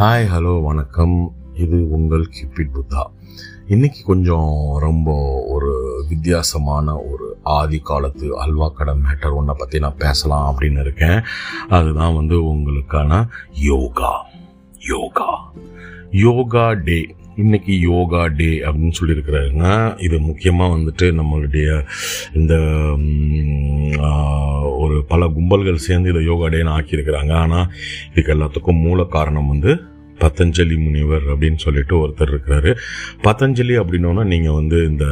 Hi hello வணக்கம். இது உங்கள் கியூபிட் புத்தா இன்னைக்கு கொஞ்சம் ரொம்ப ஒரு வித்தியாசமான ஒரு ஆதி காலத்து அல்வா கடை மேட்டர் ஒன்றை பற்றி நான் பேசலாம் அப்படின்னு இருக்கேன். அதுதான் வந்து உங்களுக்கான யோகா. யோகா. யோகா டே. இன்னைக்கு யோகா டே அப்படின்னு சொல்லியிருக்கிறாருங்க. இது முக்கியமாக வந்துட்டு நம்மளுடைய இந்த ஒரு பல கும்பல்கள் சேர்ந்து இதை யோகா டேன்னு ஆக்கியிருக்கிறாங்க. ஆனால் இதுக்கு எல்லாத்துக்கும் மூல காரணம் வந்து பதஞ்சலி முனிவர் அப்படின்னு சொல்லிட்டு ஒருத்தர் இருக்கிறாரு. பதஞ்சலி அப்படின்னோன்னா நீங்கள் வந்து இந்த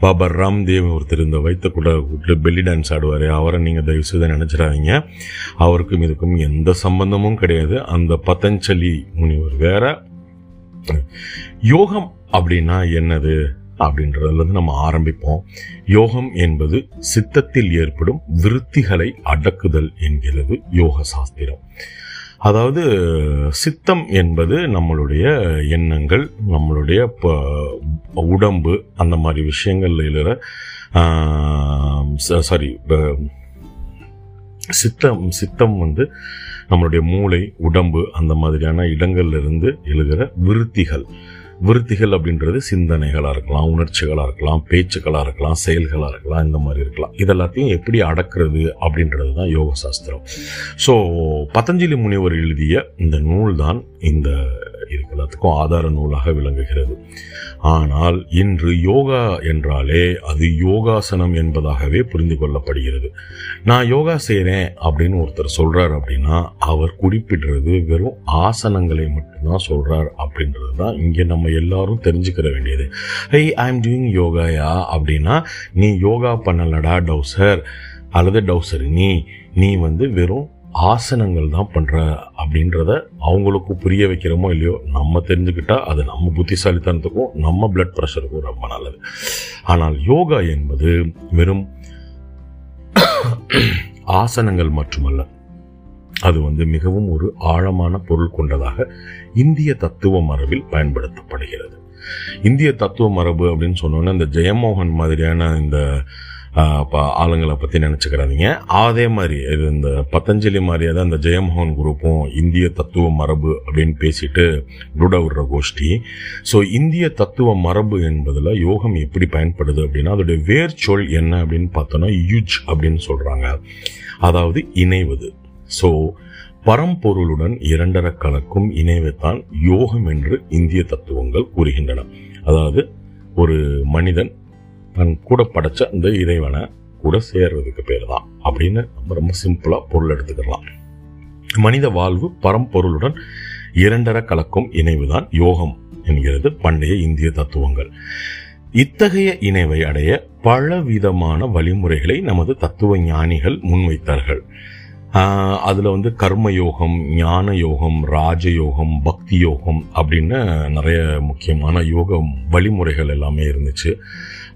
பாபா ராம்தேவ் ஒருத்தர் இந்த வைத்த கூட விட்டு பெல்லி டான்ஸ் ஆடுவார். அவரை நீங்கள் தயவு செய்து நினச்சிடாதீங்க. அவருக்கும் இதுக்கும் எந்த சம்பந்தமும் கிடையாது. அந்த பதஞ்சலி முனிவர் வேற. யோகம் அப்படின்னா என்னது? அப்படின்றதுலேருந்து நம்ம ஆரம்பிப்போம். யோகம் என்பது சித்தத்தில் ஏற்படும் விருத்திகளை அடக்குதல் என்கிறது யோக சாஸ்திரம் அதாவது சித்தம் என்பது நம்மளுடைய எண்ணங்கள் நம்மளுடைய ப- உடம்பு அந்த மாதிரி விஷயங்கள்ல சாரி சித்தம் சித்தம் வந்து நம்மளுடைய மூளை உடம்பு அந்த மாதிரியான இடங்கள்ல இருந்து எழுகிற விருத்திகள். விருத்திகள் அப்படின்றது சிந்தனைகளாக இருக்கலாம் உணர்ச்சிகளாக இருக்கலாம் பேச்சுக்களாக இருக்கலாம் செயல்களாக இருக்கலாம் இந்த மாதிரி இருக்கலாம். இதெல்லாத்தையும் எப்படி அடக்கிறது அப்படின்றது தான் யோக சாஸ்திரம் ஸோ பதஞ்சலி முனிவர் எழுதிய இந்த நூல் தான் இந்த எல்லாத்துக்கும் ஆதார நூலாக விளங்குகிறது. ஆனால் இன்று யோகா என்றாலே அது யோகாசனம் என்பதாகவே புரிந்து கொள்ளப்படுகிறது. நான் யோகா செய்கிறேன் அப்படின்னு ஒருத்தர் சொல்றார் அப்படின்னா அவர் குறிப்பிடுறது வெறும் ஆசனங்களை மட்டும்தான் சொல்றார் அப்படின்றது தான் இங்கே நம்ம எல்லாரும் தெரிஞ்சுக்கிற வேண்டியது. ஹை ஐ எம் டூயிங் யோகாயா அப்படின்னா நீ யோகா பண்ணலடா டவுசர். அல்லது டவுசர் நீ நீ வந்து வெறும் ஆசனங்கள் தான் பண்ணுறேன் அப்படின்றத அவங்களுக்கும் புரிய வைக்கிறோமோ இல்லையோ நம்ம தெரிஞ்சுக்கிட்டால் அது நம்ம புத்திசாலித்தனத்துக்கும் நம்ம பிளட் ப்ரெஷருக்கும் ரொம்ப நல்லது. ஆனால் யோகா என்பது வெறும் ஆசனங்கள் மட்டுமல்ல அது வந்து மிகவும் ஒரு ஆழமான பொருள் கொண்டதாக இந்திய தத்துவ மரபில் பயன்படுத்தப்படுகிறது. இந்திய தத்துவ மரபு அப்படின்னு சொன்னோன்னா இந்த ஜெயமோகன் மாதிரியான இந்த ஆளுங்களை பற்றி நினச்சிக்கிறாதீங்க. அதே மாதிரி இது இந்த பதஞ்சலி மாதிரியே தான் இந்த ஜெயமோகன் குரூப்பும் இந்திய தத்துவ மரபு அப்படின்னு பேசிட்டு ருட விடுற கோஷ்டி. ஸோ இந்திய தத்துவ மரபு என்பதில் யோகம் எப்படி பயன்படுது அப்படின்னா அதோடைய வேர் சொல் என்ன அப்படின்னு பார்த்தோன்னா யுஜ் அப்படின்னு சொல்கிறாங்க அதாவது இணைவது. ஸோ பரம்பொருளுடன் இரண்டர கலக்கும் இணைவைத்தான் யோகம் என்று இந்திய தத்துவங்கள் கூறுகின்றன. அதாவது ஒரு மனிதன் தன் கூட படைச்ச அந்த இறைவனை கூட சேர்றதுக்கு பேர் தான் அப்படின்னு நம்ம ரொம்ப சிம்பிளா பொருள் எடுத்துக்கலாம். மனித வாழ்வு பரம்பொருளுடன் இரண்டர கலக்கும் இணைவுதான் யோகம் என்கிறது பண்டைய இந்திய தத்துவங்கள். இத்தகைய இணைவை அடைய பலவிதமான வழிமுறைகளை நமது தத்துவ ஞானிகள் முன்வைத்தார்கள். அதில் வந்து கர்ம யோகம் ஞான யோகம் ராஜயோகம் பக்தி யோகம் அப்படின்னு நிறைய முக்கியமான யோக வழிமுறைகள் எல்லாமே இருந்துச்சு.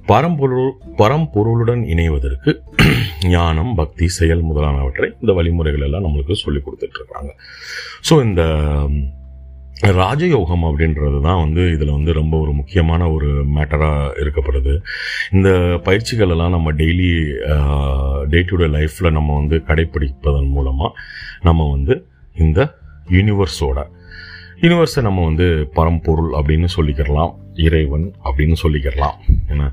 பரம்பொருள் பரம்பொருளுடன் இணைவதற்கு ஞானம் பக்தி செயல் முதலானவற்றை இந்த வழிமுறைகள் எல்லாம் நம்மளுக்கு சொல்லி கொடுத்துட்டு இருக்காங்க. ஸோ இந்த ராஜயோகம் அப்படின்றது தான் வந்து இதில் வந்து ரொம்ப ஒரு முக்கியமான ஒரு மேட்டராக இருக்கப்படுது இந்த பயிற்சிகள் எல்லாம் நம்ம டெய்லி டே டு டே லைஃப்பில் நம்ம வந்து கடைப்பிடிப்பதன் மூலமாக நம்ம வந்து இந்த யூனிவர்ஸோட யூனிவர்ஸை நம்ம வந்து பரம்பொருள் அப்படின்னு சொல்லிக்கிறலாம் இறைவன் அப்படின்னு சொல்லிக்கிறலாம். என்ன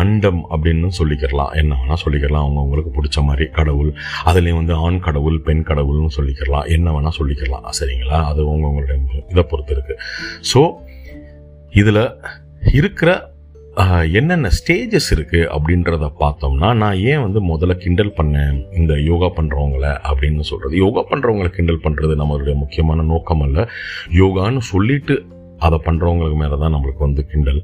அண்டம் அப்படின்னு சொல்லிக்கிறலாம். என்ன வேணால் சொல்லிக்கிறலாம் அவங்க அவங்களுக்கு பிடிச்ச மாதிரி கடவுள் அதுலேயும் வந்து ஆண் கடவுள் பெண் கடவுள்னு சொல்லிக்கிறலாம். என்ன வேணால் சொல்லிக்கிறலாம் சரிங்களா? அது அவங்கவுங்களுடைய இதை பொறுத்து இருக்குது ஸோ இதில் இருக்கிற என்னென்ன ஸ்டேஜஸ் இருக்குது அப்படின்றத பார்த்தோம்னா நான் ஏன் வந்து முதல்ல கிண்டல் பண்ணேன் இந்த யோகா பண்ணுறவங்கள அப்படின்னு சொல்கிறது யோகா பண்ணுறவங்கள கிண்டல் பண்ணுறது நம்மளுடைய முக்கியமான நோக்கம் அல்ல. யோகான்னு சொல்லிட்டு அதை பண்ணுறவங்களுக்கு மேலே தான் நம்மளுக்கு வந்து கிண்டல்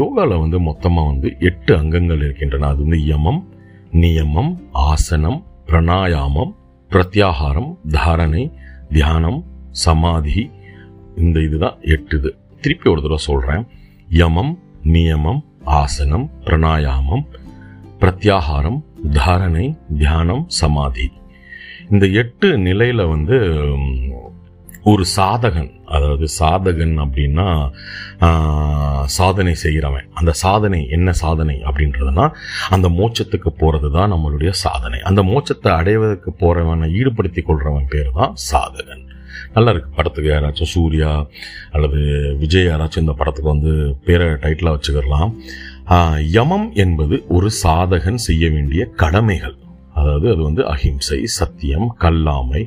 யோகாவில் வந்து மொத்தமாக வந்து எட்டு அங்கங்கள் இருக்கின்றன. அது வந்து யமம் நியமம் ஆசனம் பிரணாயாமம் பிரத்யாகாரம் தாரணை தியானம் சமாதி. இந்த இதுதான் எட்டு இது. திருப்பி ஒரு தடவை சொல்கிறேன் யமம் நியமம் ஆசனம் பிரணாயாமம் பிரத்யாகாரம் தாரணை தியானம் சமாதி. இந்த எட்டு நிலையில் வந்து ஒரு சாதகன் அதாவது சாதகன் அப்படின்னா சாதனை செய்கிறவன் அந்த சாதனை என்ன சாதனை அப்படின்றதுனா அந்த மோட்சத்துக்கு போகிறது தான் நம்மளுடைய சாதனை. அந்த மோட்சத்தை அடைவதற்கு போகிறவனை ஈடுபடுத்தி கொள்கிறவன் பேர் தான் சாதகன். நல்லா இருக்குது படத்துக்கு யாராச்சும் சூர்யா அல்லது விஜய் யாராச்சும் இந்த படத்துக்கு வந்து பேரை டைட்டிலாக வச்சுக்கிடலாம் யமம் என்பது ஒரு சாதகன் செய்ய வேண்டிய கடமைகள். அதாவது அது வந்து அஹிம்சை சத்தியம் கல்லாமை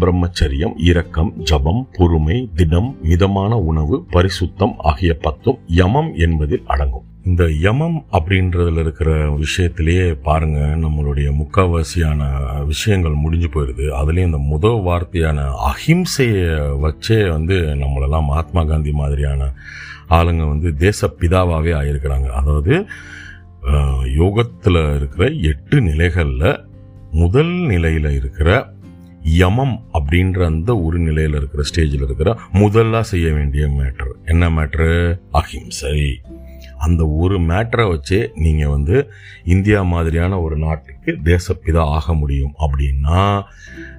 பிரம்மச்சரியம் இரக்கம் ஜபம் பொறுமை திடம் மிதமான உணவு பரிசுத்தம் ஆகிய பத்தும் யமம் என்பதில் அடங்கும். இந்த யமம் அப்படின்றதுல இருக்கிற விஷயத்திலேயே பாருங்க நம்மளுடைய முக்காவாசியான விஷயங்கள் முடிஞ்சு போயிடுது அதுலேயும் இந்த முதல் வார்த்தையான அஹிம்சையை வச்சே வந்து நம்மளெல்லாம் மகாத்மா காந்தி மாதிரியான ஆளுங்க வந்து தேச பிதாவாகவே ஆயிருக்கிறாங்க. அதாவது யோகத்தில் இருக்கிற எட்டு நிலைகளில் முதல் நிலையில் இருக்கிற யமம் அப்படின்ற அந்த ஒரு நிலையில் இருக்கிற ஸ்டேஜில் இருக்கிற முதலாக செய்ய வேண்டிய மேட்ரு என்ன மேட்ரு அஹிம்சை. அந்த ஒரு மேட்டரை வச்சே நீங்கள் வந்து இந்தியா மாதிரியான ஒரு நாட்டுக்கு தேசப்பிதா ஆக முடியும். அப்படின்னா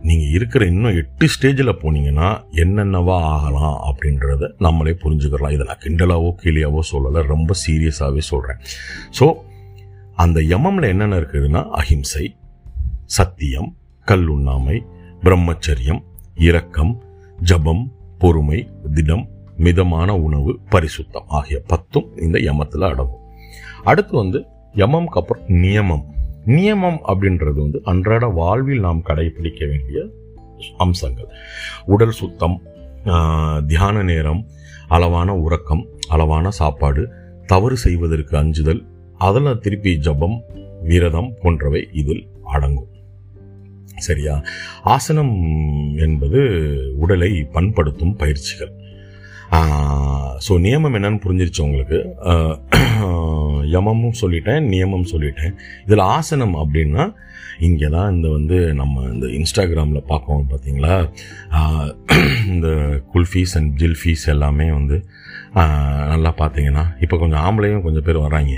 நீங்கள் இருக்கிற இன்னும் எட்டு ஸ்டேஜில் போனீங்கன்னா என்னென்னவா ஆகலாம் அப்படின்றத நம்மளே புரிஞ்சுக்கலாம் இதை நான் கிண்டலாவோ கீழியாவோ சொல்லலை ரொம்ப சீரியஸாகவே சொல்கிறேன் ஸோ அந்த யமமில் என்னென்ன இருக்குதுன்னா அஹிம்சை சத்தியம் கல்லுண்ணாமை பிரம்மச்சரியம் இரக்கம் ஜபம் பொறுமை திடம் மிதமான உணவு பரிசுத்தம் ஆகிய பத்தும் இந்த யமத்தில் அடங்கும். அடுத்து வந்து யமம்க்கு அப்புறம் நியமம். நியமம் அப்படின்றது வந்து அன்றாட வாழ்வில் நாம் கடைபிடிக்க வேண்டிய அம்சங்கள். உடல் சுத்தம் தியான நேரம் அளவான உறக்கம் அளவான சாப்பாடு தவறு செய்வதற்கு அஞ்சுதல் அதில் திருப்பி ஜபம் விரதம் போன்றவை இதில் அடங்கும். சரியா? ஆசனம் என்பது உடலை பண்படுத்தும் பயிற்சிகள். ஸோ நியமம் என்னன்னு புரிஞ்சிருச்சு உங்களுக்கு. யமமும் சொல்லிட்டேன் நியமம் சொல்லிட்டேன். இதில் ஆசனம் அப்படின்னா இங்கே தான் இந்த வந்து நம்ம இந்த இன்ஸ்டாகிராமில் பார்க்கோம் பார்த்தீங்களா இந்த குல்ஃபீஸ் அண்ட் ஜில்ஃபீஸ் எல்லாமே வந்து நல்லா பார்த்தீங்கன்னா இப்போ கொஞ்சம் ஆம்பளையும் கொஞ்சம் பேர் வராங்க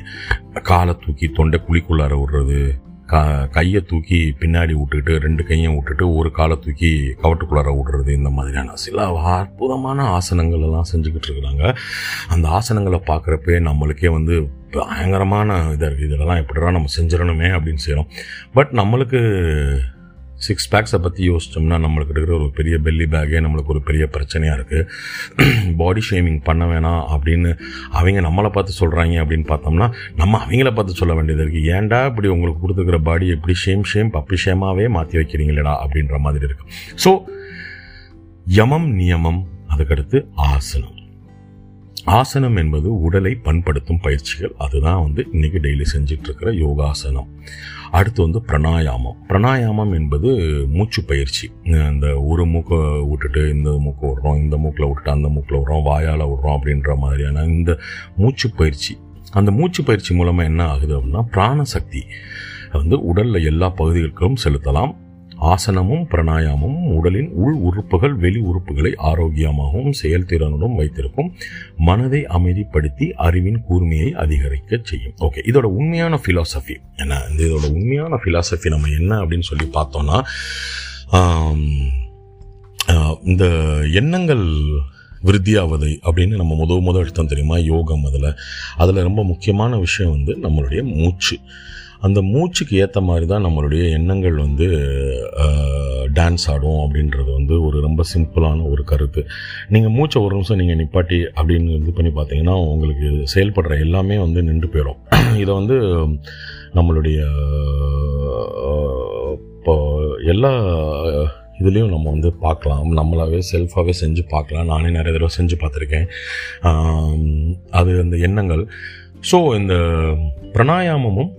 காலை தூக்கி தொண்டை குழிக்குள்ளார விடுறது க கையை தூக்கி பின்னாடி விட்டுட்டு ரெண்டு கையும் விட்டுட்டு ஒரு காலை தூக்கி கவட்டுக்குள்ளார விடுறது இந்த மாதிரியான சில அற்புதமான ஆசனங்கள் எல்லாம் செஞ்சுக்கிட்டு இருக்கிறாங்க. அந்த ஆசனங்களை பார்க்குறப்பே நம்மளுக்கே வந்து பயங்கரமான இதாக இருக்குது இதெல்லாம் எப்படிலாம் நம்ம செஞ்சிடணுமே அப்படின்னு செய்கிறோம். பட் நம்மளுக்கு சிக்ஸ் பேக்ஸை பற்றி யோசிச்சோம்னா நம்மளுக்கு இருக்கிற ஒரு பெரிய பெல்லி பேக்கே நம்மளுக்கு ஒரு பெரிய பிரச்சனையாக இருக்குது பாடி ஷேமிங் பண்ண வேணாம் அப்படின்னு அவங்க நம்மளை பார்த்து சொல்கிறாங்க அப்படின்னு பார்த்தோம்னா நம்ம அவங்கள பார்த்து சொல்ல வேண்டியது இருக்குது ஏன்டா இப்படி உங்களுக்கு கொடுத்துருக்கிற பாடி எப்படி ஷேம் ஷேம் பப்பி ஷேமாகவே மாற்றி வைக்கிறீங்களடா அப்படின்ற மாதிரி இருக்கு. ஸோ யமம் நியமம் அதுக்கடுத்து ஆசனம். ஆசனம் என்பது உடலை பண்படுத்தும் பயிற்சிகள். அதுதான் வந்து இன்னைக்கு டெய்லி செஞ்சுட்டு இருக்கிற யோகாசனம். அடுத்து வந்து பிரணாயாமம். பிரணாயாமம் என்பது மூச்சு பயிற்சி. இந்த ஒரு மூக்கை விட்டுட்டு இந்த மூக்கை விடுறோம் இந்த மூக்கில் விட்டுட்டு அந்த மூக்கில் விடுறோம் வாயால் விடுறோம் அப்படின்ற மாதிரியான இந்த மூச்சு பயிற்சி. அந்த மூச்சு பயிற்சி மூலமாக என்ன ஆகுது அப்படின்னா பிராணசக்தி வந்து உடலில் எல்லா பகுதிகளுக்கும் செலுத்தலாம். ஆசனமும் பிராணாயாமமும் உடலின் உள் உறுப்புகள் வெளி உறுப்புகளை ஆரோக்கியமாகவும் செயல்திறனுடன் வைத்திருக்கும் மனதை அமைதிப்படுத்தி அறிவின் கூர்மையை அதிகரிக்க செய்யும். ஓகே இதோட உண்மையான ஃபிலாசபி என்ன? இந்த இதோட உண்மையான ஃபிலாசபி நம்ம என்ன அப்படின்னு சொல்லி பார்த்தோம்னா இந்த எண்ணங்கள் விருத்தியாவது அப்படின்னு நம்ம முத முத எடுத்தோம் தெரியுமா? யோகம் அதில். அதில் ரொம்ப முக்கியமான விஷயம் வந்து நம்மளுடைய மூச்சு. அந்த மூச்சுக்கு ஏற்ற மாதிரி தான் நம்மளுடைய எண்ணங்கள் வந்து டான்ஸ் ஆடும் அப்படின்றது வந்து ஒரு ரொம்ப சிம்பிளான ஒரு கருத்து. நீங்கள் மூச்சை ஒரு நிமிஷம் நீங்கள் நிப்பாட்டி அப்படின்னு இது பண்ணி பார்த்தீங்கன்னா உங்களுக்கு செயல்படுற எல்லாமே வந்து நின்று போயிடும். இதை வந்து நம்மளுடைய இப்போ எல்லா இதுலேயும் நம்ம வந்து பார்க்கலாம். நம்மளாவே செல்ஃபாகவே செஞ்சு பார்க்கலாம். நானே நிறைய தடவை செஞ்சு பார்த்துருக்கேன். அது அந்த எண்ணங்கள். ஸோ இந்த பிராணாயாமமும்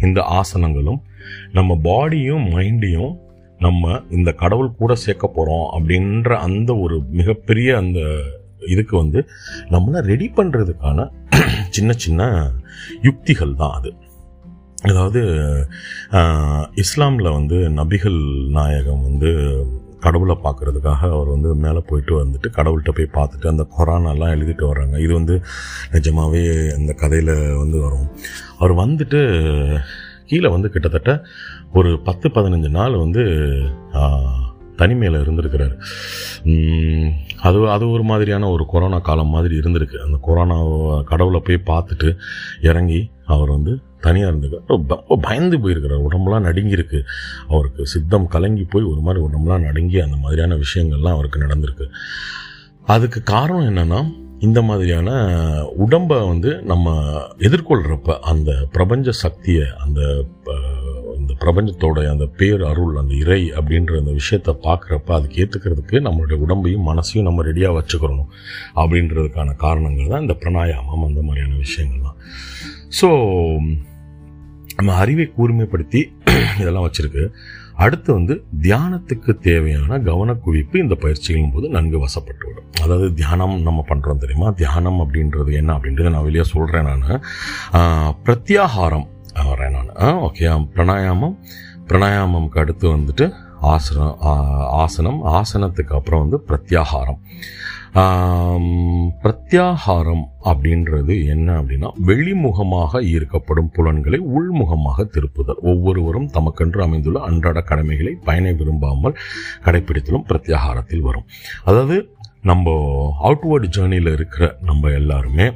இந்த ஆசனங்களும் நம்ம பாடியும் மைண்டையும் நம்ம இந்த கடவுள் கூட சேர்க்க போகிறோம் அப்படின்ற அந்த ஒரு மிகப்பெரிய அந்த இதுக்கு வந்து நம்மளை ரெடி பண்ணுறதுக்கான சின்ன சின்ன யுக்திகள் தான் அது. அதாவது இஸ்லாமில் வந்து நபிகள் நாயகம் வந்து கடவுளை பார்க்கறதுக்காக அவர் வந்து மேலே போயிட்டு வந்துட்டு கடவுள்கிட்ட போய் பார்த்துட்டு அந்த கொரானெல்லாம் எல்லாம் எழுதிட்டு வர்றாங்க. இது வந்து நிஜமாகவே அந்த கதையில் வந்து வரும். அவர் வந்துட்டு கீழே வந்து கிட்டத்தட்ட ஒரு பத்து பதினஞ்சு நாள் வந்து தனிமையில் இருந்திருக்கிறார். அது அது ஒரு மாதிரியான ஒரு கொரோனா காலம் மாதிரி இருந்திருக்கு. அந்த கொரோனா கடவுளை போய் பார்த்துட்டு இறங்கி அவர் வந்து தனியாக இருந்துக்கிறார் ரொம்ப பயந்து போயிருக்கிறார் உடம்புலாம் நடுங்கியிருக்கு. அவருக்கு சித்தம் கலங்கி போய் ஒரு மாதிரி உடம்புலாம் நடுங்கி அந்த மாதிரியான விஷயங்கள்லாம் அவருக்கு நடந்திருக்கு. அதுக்கு காரணம் என்னன்னா இந்த மாதிரியான உடம்பை வந்து நம்ம எதிர்கொள்கிறப்ப அந்த பிரபஞ்ச சக்தியை அந்த இந்த பிரபஞ்சத்தோட அந்த பேர் அருள் அந்த இறை அப்படின்ற அந்த விஷயத்தை பார்க்குறப்ப அதுக்கு ஏற்றுக்கிறதுக்கு நம்மளுடைய உடம்பையும் மனசையும் நம்ம ரெடியாக வச்சுக்கிறணும் அப்படின்றதுக்கான காரணங்கள் தான் இந்த பிரணாயாமம் அந்த மாதிரியான விஷயங்கள்லாம். ஸோ நம்ம அறிவை கூர்மைப்படுத்தி இதெல்லாம் வச்சிருக்கு. அடுத்து வந்து தியானத்துக்கு தேவையான கவனக்குவிப்பு இந்த பயிற்சிகளின் போது நன்கு வசப்பட்டு விடும் அதாவது தியானம் நம்ம பண்ணுறோம் தெரியுமா? தியானம் அப்படின்றது என்ன அப்படின்றத நான் வெளியே சொல்கிறேன் நான். பிரத்யாகாரம் வரேன் நான். ஓகே. பிரணாயாமம் பிராணாயாமம்க்கு அடுத்து வந்துட்டு ஆசனம் ஆசனம் ஆசனத்துக்கு அப்புறம் வந்து பிரத்யாகாரம். பிரத்யாகாரம் அப்படின்றது என்ன அப்படின்னா வெளிமுகமாக ஈர்க்கப்படும் புலன்களை உள்முகமாக திருப்புதல். ஒவ்வொருவரும் தமக்கென்று அமைந்துள்ள அன்றாட கடமைகளை பயனை விரும்பாமல் கடைபிடித்தலும் பிரத்யாகாரத்தில் வரும். அதாவது நம்ம அவுட்வேர்டு ஜேர்னியில் இருக்கிற நம்ம எல்லாருமே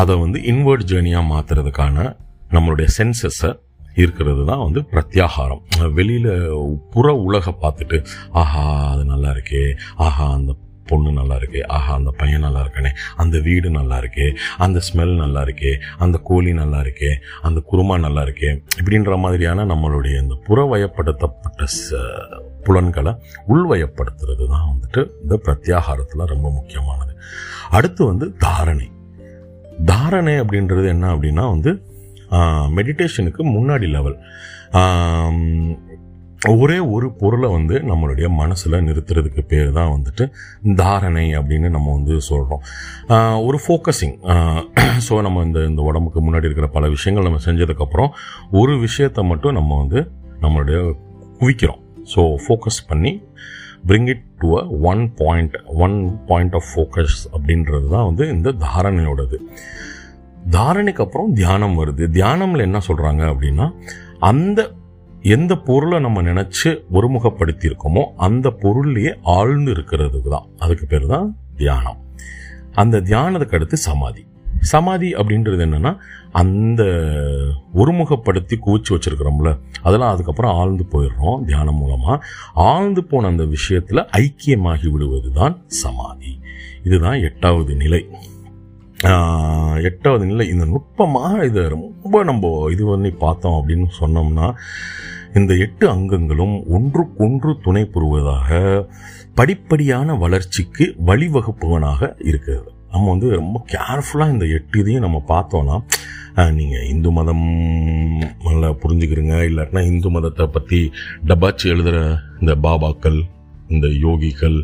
அதை வந்து இன்வேர்ட் ஜேர்னியாக மாற்றுறதுக்கான நம்மளுடைய சென்சஸை இருக்கிறது தான் வந்து பிரத்யாகாரம். வெளியில் புற உலக பார்த்துட்டு ஆஹா அது நல்லா இருக்கே. ஆஹா அந்த பொண்ணு நல்லா இருக்கே. ஆஹா அந்த பையன் நல்லா இருக்கானே. அந்த வீடு நல்லா இருக்கே. அந்த ஸ்மெல் நல்லா இருக்கே. அந்த கோழி நல்லா இருக்கே. அந்த குருமா நல்லா இருக்கே. இப்படின்ற மாதிரியான நம்மளுடைய இந்த புறவயப்படுத்தப்பட்ட ச- புலன்களை உள்வயப்படுத்துறது தான் வந்துட்டு இந்த பிரத்யாகாரத்தில் ரொம்ப முக்கியமானது. அடுத்து வந்து தாரணை. தாரணை அப்படின்றது என்ன அப்படின்னா வந்து மெடிடேஷனுக்கு முன்னாடி லெவல் ஒரே ஒரு பொருளை வந்து நம்மளுடைய மனசில் நிறுத்துறதுக்கு பேர் தான் வந்துட்டு தாரணை அப்படின்னு நம்ம வந்து சொல்கிறோம் ஒரு ஃபோக்கஸிங் ஸோ நம்ம இந்த இந்த உடம்புக்கு முன்னாடி இருக்கிற பல விஷயங்கள் நம்ம செஞ்சதுக்கப்புறம் ஒரு விஷயத்தை மட்டும் நம்ம வந்து நம்மளுடைய குவிக்கிறோம். ஸோ ஃபோக்கஸ் பண்ணி bring it to a one point one point of focus அப்படின்றது தான் வந்து இந்த தாரணையோடது. தாரணைக்கு அப்புறம் தியானம் வருது. தியானம்ல என்ன சொல்றாங்க அப்படின்னா அந்த எந்த பொருளை நம்ம நினைச்சு ஒருமுகப்படுத்தி இருக்கோமோ அந்த பொருள்லயே ஆழ்ந்து இருக்கிறதுக்கு தான். அதுக்கு பேர் தான் தியானம். அந்த தியானத்துக்கு அடுத்து சமாதி. சமாதி அப்படின்றது என்னன்னா அந்த ஒருமுகப்படுத்தி குவிச்சு வச்சிருக்கிறோம்ல அதெல்லாம் அதுக்கப்புறம் ஆழ்ந்து போயிடுறோம் தியானம் மூலமா. ஆழ்ந்து போன அந்த விஷயத்துல ஐக்கியமாகி விடுவது தான் சமாதி. இதுதான் எட்டாவது நிலை. எட்டாவது நிலை இந்த நுட்பமாக இதை ரொம்ப நம்ம இது பண்ணி பார்த்தோம் அப்படின்னு சொன்னோம்னா இந்த எட்டு அங்கங்களும் ஒன்றுக்கொன்று துணை புரிவதாக படிப்படியான வளர்ச்சிக்கு வழிவகுப்பவனாக இருக்கிறது. நம்ம வந்து ரொம்ப கேர்ஃபுல்லாக இந்த எட்டு இதையும் நம்ம பார்த்தோன்னா நீங்கள் இந்து மதம் நல்லா புரிஞ்சுக்கிறீங்க. இல்லாட்டினா இந்து மதத்தை பற்றி டபாச்சு எழுதுகிற இந்த பாபாக்கள் இந்த யோகிகள்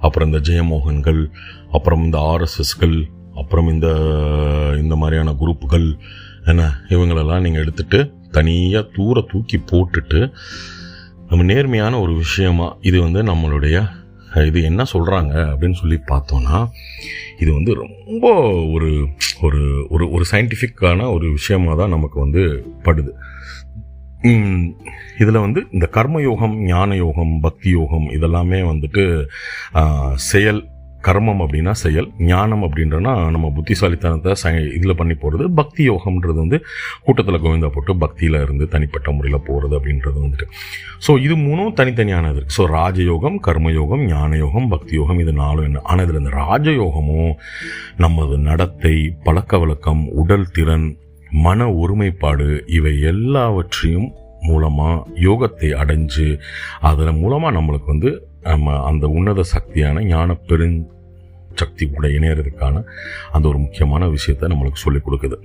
அப்புறம் இந்த ஜெயமோகன்கள் அப்புறம் இந்த ஆர்எஸ்எஸ்கள் அப்புறம் இந்த இந்த மாதிரியான குரூப்புகள் என்ன இவங்களெல்லாம் நீங்கள் எடுத்துகிட்டு தனியாக தூர தூக்கி போட்டுட்டு நம்ம நேர்மையான ஒரு விஷயமா இது வந்து நம்மளுடைய இது என்ன சொல்கிறாங்க அப்படின்னு சொல்லி பார்த்தோன்னா இது வந்து ரொம்ப ஒரு ஒரு ஒரு ஒரு சயின்டிஃபிக்கான ஒரு விஷயமாக தான் நமக்கு வந்து படுது. இதில் வந்து இந்த கர்மயோகம் ஞான யோகம் பக்தி யோகம் இதெல்லாமே வந்துட்டு செயல் கர்மம் அப்படின்னா செயல் ஞானம் அப்படின்றனா நம்ம புத்திசாலித்தனத்தை ச இதில் பண்ணி போகிறது பக்தி யோகம்ன்றது வந்து கூட்டத்தில் கோவிந்தா போட்டு பக்தியில் இருந்து தனிப்பட்ட முறையில் போகிறது அப்படின்றது வந்துட்டு. ஸோ இது மூணும் தனித்தனியானது இருக்குது ஸோ ராஜயோகம் கர்மயோகம் ஞான யோகம் பக்தி யோகம் இது நாலும் என்ன? ஆனால் இதில் இந்த ராஜயோகமும் நமது நடத்தை பழக்க வழக்கம் உடல் திறன் மன ஒருமைப்பாடு இவை எல்லாவற்றையும் மூலமாக யோகத்தை அடைஞ்சு அதன் மூலமாக நம்மளுக்கு வந்து நம்ம அந்த உன்னத சக்தியான ஞான பெருஞ் சக்தி கூட இணையறதுக்கான அந்த ஒரு முக்கியமான விஷயத்தை நம்மளுக்கு சொல்லிக் கொடுக்குது.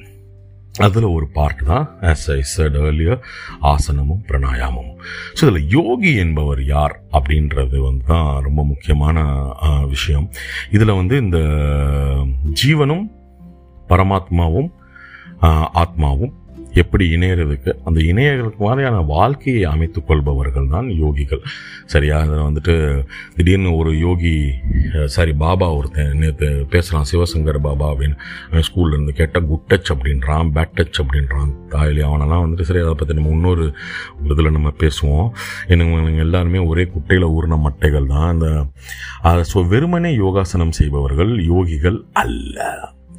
அதில் ஒரு பார்ட் தான் ஆஸ் ஐ சட் ஏர்லியர் ஆசனமும் பிரணாயாமமும். ஸோ இதில் யோகி என்பவர் யார் அப்படின்றது வந்து தான் ரொம்ப முக்கியமான விஷயம். இதில் வந்து இந்த ஜீவனும் பரமாத்மாவும் ஆத்மாவும் எப்படி இணையிறதுக்கு அந்த இணையர்களுக்கு மாதிரியான வாழ்க்கையை அமைத்துக் கொள்பவர்கள் தான் யோகிகள். சரியா? அதில் வந்துட்டு திடீர்னு ஒரு யோகி சாரி பாபா ஒருத்தன் நேற்று பேசுகிறான் சிவசங்கர் பாபா அப்படின்னு ஸ்கூல்லேருந்து கேட்டால் குட் டச் அப்படின்றான் பேட் டச் அப்படின்றான் தாயிலி அவனெல்லாம் வந்துட்டு சரி அதை பற்றி நம்ம இன்னொரு இதில் நம்ம பேசுவோம். எனக்கு எல்லாருமே ஒரே குட்டையில் ஊறின மட்டைகள் தான். அந்த ஸோ வெறுமனே யோகாசனம் செய்பவர்கள் யோகிகள் அல்ல.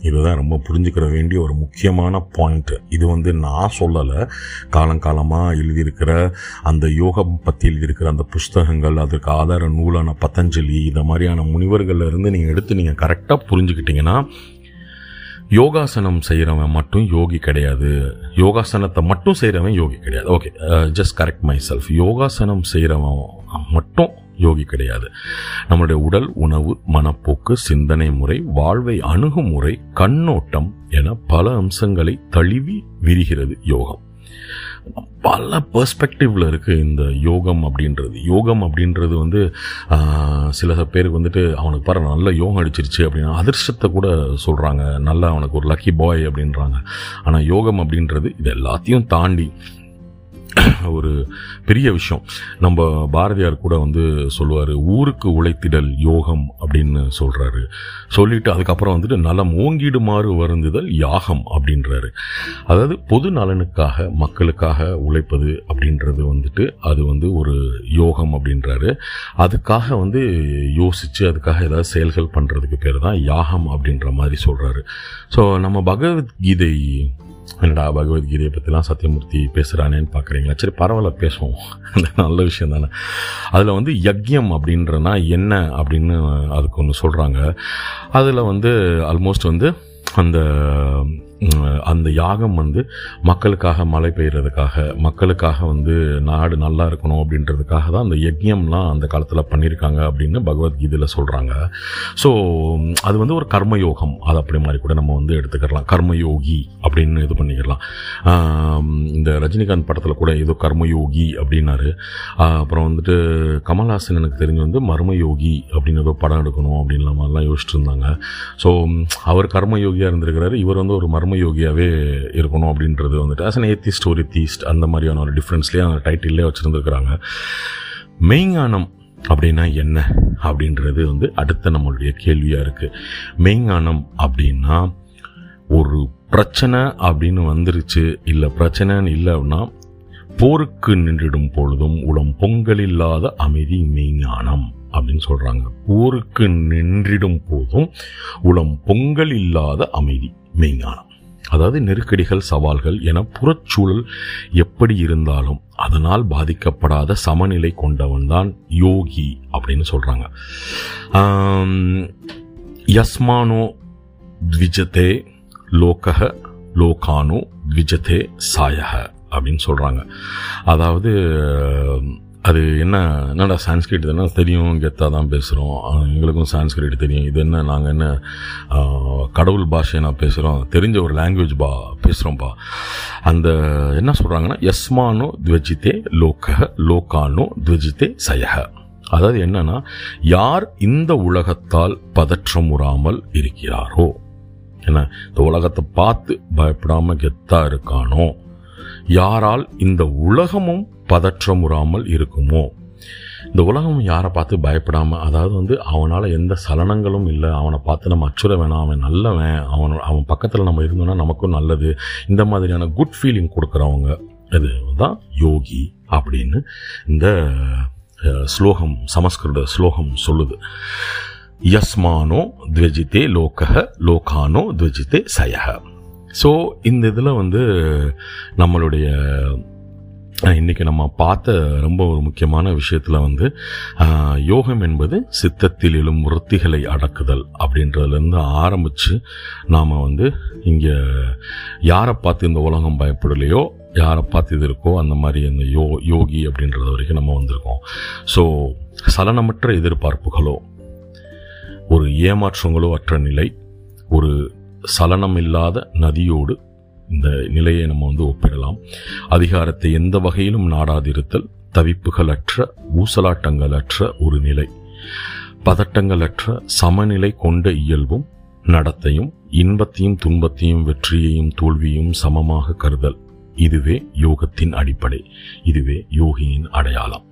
இதுதான் ரொம்ப புரிஞ்சுக்கிற வேண்டிய ஒரு முக்கியமான பாயிண்ட் இது வந்து நான் சொல்லலை. காலங்காலமாக எழுதியிருக்கிற அந்த யோகம் பற்றி எழுதியிருக்கிற அந்த புஸ்தகங்கள் அதற்கு ஆதார நூலான பதஞ்சலி இந்த மாதிரியான முனிவர்கள்லேருந்து நீங்கள் எடுத்து நீங்கள் கரெக்டாக புரிஞ்சுக்கிட்டீங்கன்னா யோகாசனம் செய்கிறவன் மட்டும் யோகி கிடையாது. யோகாசனத்தை மட்டும் செய்கிறவன் யோகி கிடையாது. Okay just correct my self யோகாசனம் செய்கிறவன் மட்டும் யோகி கிடையாது. நம்மளுடைய உடல் உணவு மனப்போக்கு சிந்தனை முறை வாழ்வை அணுகுமுறை கண்ணோட்டம் என பல அம்சங்களை தழுவி விரிகிறது யோகம். பல பெர்ஸ்பெக்டிவ்ல இருக்கு இந்த யோகம் அப்படின்றது. யோகம் அப்படின்றது வந்து சில பேருக்கு வந்துட்டு அவனுக்கு பாரு நல்ல யோகம் அடிச்சிருச்சு அப்படின்னா அதிர்ஷ்டத்தை கூட சொல்றாங்க. நல்லா அவனுக்கு ஒரு லக்கி பாய் அப்படின்றாங்க. ஆனா யோகம் அப்படின்றது இது எல்லாத்தையும் தாண்டி ஒரு பெரிய விஷயம். நம்ம பாரதியார் கூட வந்து சொல்லுவார் ஊருக்கு உழைத்திடல் யோகம் அப்படின்னு சொல்கிறாரு சொல்லிட்டு அதுக்கப்புறம் வந்துட்டு நலம் ஓங்கிடுமாறு வருந்துதல் யாகம் அப்படின்றாரு. அதாவது பொது நலனுக்காக மக்களுக்காக உழைப்பது அப்படின்றது வந்துட்டு அது வந்து ஒரு யோகம் அப்படின்றாரு. அதுக்காக வந்து யோசித்து அதுக்காக ஏதாவது செயல்கள் பண்ணுறதுக்கு பேர் தான் யாகம் அப்படின்ற மாதிரி சொல்கிறாரு ஸோ நம்ம பகவத்கீதை என்னடா பகவத்கீதையை பற்றிலாம் சத்தியமூர்த்தி பேசுகிறானேன்னு பார்க்குறீங்களா சரி பரவாயில்ல பேசுவோம். அந்த நல்ல விஷயம் தானே. அதில் வந்து யக்ஞம் அப்படின்றனா என்ன அப்படின்னு அதுக்கு ஒன்று சொல்கிறாங்க அதில் வந்து ஆல்மோஸ்ட் வந்து அந்த அந்த யாகம் வந்து மக்களுக்காக மழை பெய்கிறதுக்காக மக்களுக்காக வந்து நாடு நல்லா இருக்கணும் அப்படின்றதுக்காக தான் அந்த யஜ்யம்லாம் அந்த காலத்தில் பண்ணியிருக்காங்க அப்படின்னு பகவத்கீதையில் சொல்கிறாங்க ஸோ அது வந்து ஒரு கர்மயோகம். அது அப்படி மாதிரி கூட நம்ம வந்து எடுத்துக்கலாம். கர்மயோகி அப்படின்னு இது பண்ணிக்கலாம். இந்த ரஜினிகாந்த் படத்தில் கூட ஏதோ கர்மயோகி அப்படின்னாரு. அப்புறம் வந்துட்டு கமல்ஹாசன் எனக்கு தெரிஞ்சு வந்து மர்மயோகி அப்படின்னு ஏதோ படம் எடுக்கணும் அப்படின்லாம் மாதிரிலாம் யோசிச்சுட்டு இருந்தாங்க ஸோ அவர் கர்மயோகியாக இருந்திருக்கிறாரு. இவர் வந்து ஒரு மர்ம கர்மயோகியாகவே இருக்கணும் அப்படின்றது வந்துட்டு ஆஸ் அன் ஏத்திஸ்ட் ஒரு தீஸ்ட் அந்த மாதிரியான ஒரு டிஃப்ரென்ஸ்லேயே அந்த டைட்டில்லே வச்சுருந்துருக்குறாங்க. மெய்ஞானம் அப்படின்னா என்ன? அப்படின்றது வந்து அடுத்த நம்மளுடைய கேள்வியாக இருக்குது மெய்ஞானம் அப்படின்னா ஒரு பிரச்சனை அப்படின்னு வந்துருச்சு இல்லை பிரச்சனைன்னு இல்லை அப்படின்னா போருக்கு நின்றிடும் பொழுதும் உளம் பொங்கல் இல்லாத அமைதி மெய்ஞானம் அப்படின்னு சொல்கிறாங்க போருக்கு நின்றிடும் போதும் உளம் பொங்கல் இல்லாத அமைதி மெய்ஞானம். அதாவது நெருக்கடிகள் சவால்கள் என புறச்சூழல் எப்படி இருந்தாலும் அதனால் பாதிக்கப்படாத சமநிலை கொண்டவன் தான் யோகி அப்படின்னு சொல்றாங்க. யஸ்மானோ த்விஜதே லோகஹ லோகானோ த்விஜதே சாயக அப்படின்னு சொல்றாங்க. அதாவது அது என்ன என்னடா சான்ஸ்கிரிட் தானே தெரியும் கெத்தாக தான் பேசுகிறோம் எங்களுக்கும் சான்ஸ்கிரிட் தெரியும். இது என்ன நாங்கள் என்ன கடவுள் பாஷை நான் பேசுகிறோம் தெரிஞ்ச ஒரு லாங்குவேஜ் பா பேசுகிறோம்ப்பா அந்த என்ன சொல்கிறாங்கன்னா யஸ்மானோ த்வஜித்தே லோக லோக்கானோ த்வஜித்தே சயஹ. அதாவது என்னன்னா யார் இந்த உலகத்தால் பதற்றமுறாமல் இருக்கிறாரோ? என்ன இந்த உலகத்தை பார்த்து பயப்படாமல் கெத்தாக இருக்கானோ? யாரால் இந்த உலகமும் பதற்றமுறாமல் இருக்குமோ? இந்த உலகம் யாரை பார்த்து பயப்படாமல் அதாவது வந்து அவனால் எந்த சலனங்களும் இல்லை அவனை பார்த்து நம்ம அச்சுற வேணாம் அவன் நல்லவன் அவன் அவன் பக்கத்தில் நம்ம இருந்தோம்னா நமக்கும் நல்லது. இந்த மாதிரியான குட் ஃபீலிங் கொடுக்குறவங்க இது தான் யோகி அப்படின்னு இந்த ஸ்லோகம் சமஸ்கிருத ஸ்லோகம் சொல்லுது. யஸ்மானோ த்வஜித்தே லோகஹ லோகானோ த்வஜித்தே சயஹ. ஸோ இந்த இதில் வந்து நம்மளுடைய இன்றைக்கி நம்ம பார்த்த ரொம்ப ஒரு முக்கியமான விஷயத்தில் வந்து யோகம் என்பது சித்தத்தில் எழும் விருத்திகளை அடக்குதல் அப்படின்றதுலேருந்து ஆரம்பித்து நாம் வந்து இங்கே யாரை பார்த்து இந்த உலகம் பயப்படலையோ யாரை பார்த்து இது இருக்கோ அந்த மாதிரி அந்த யோ யோகி அப்படின்றது வரைக்கும் நம்ம வந்திருக்கோம். ஸோ சலனமற்ற எதிர்பார்ப்புகளோ ஒரு ஏமாற்றங்களோ அற்ற நிலை ஒரு சலனம் இல்லாத நதியோடு இந்த நிலையை நம்ம வந்து ஒப்பிடலாம். அதிகாரத்தை எந்த வகையிலும் நாடாதிருத்தல் தவிப்புகளற்ற ஊசலாட்டங்களற்ற ஒரு நிலை. பதட்டங்களற்ற சமநிலை கொண்ட இயல்பும் நடத்தையும் இன்பத்தையும் துன்பத்தையும் வெற்றியையும் தோல்வியையும் சமமாக கருதல். இதுவே யோகத்தின் அடிப்படை. இதுவே யோகியின் அடையாளம்.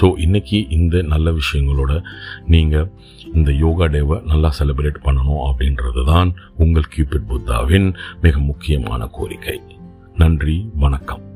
ஸோ இன்னைக்கு இந்த நல்ல விஷயங்களோட நீங்கள் இந்த யோகா டேவை நல்லா செலிப்ரேட் பண்ணணும் அப்படின்றது தான் உங்கள் கியூபிட் புத்தாவின் மிக முக்கியமான கோரிக்கை. நன்றி வணக்கம்.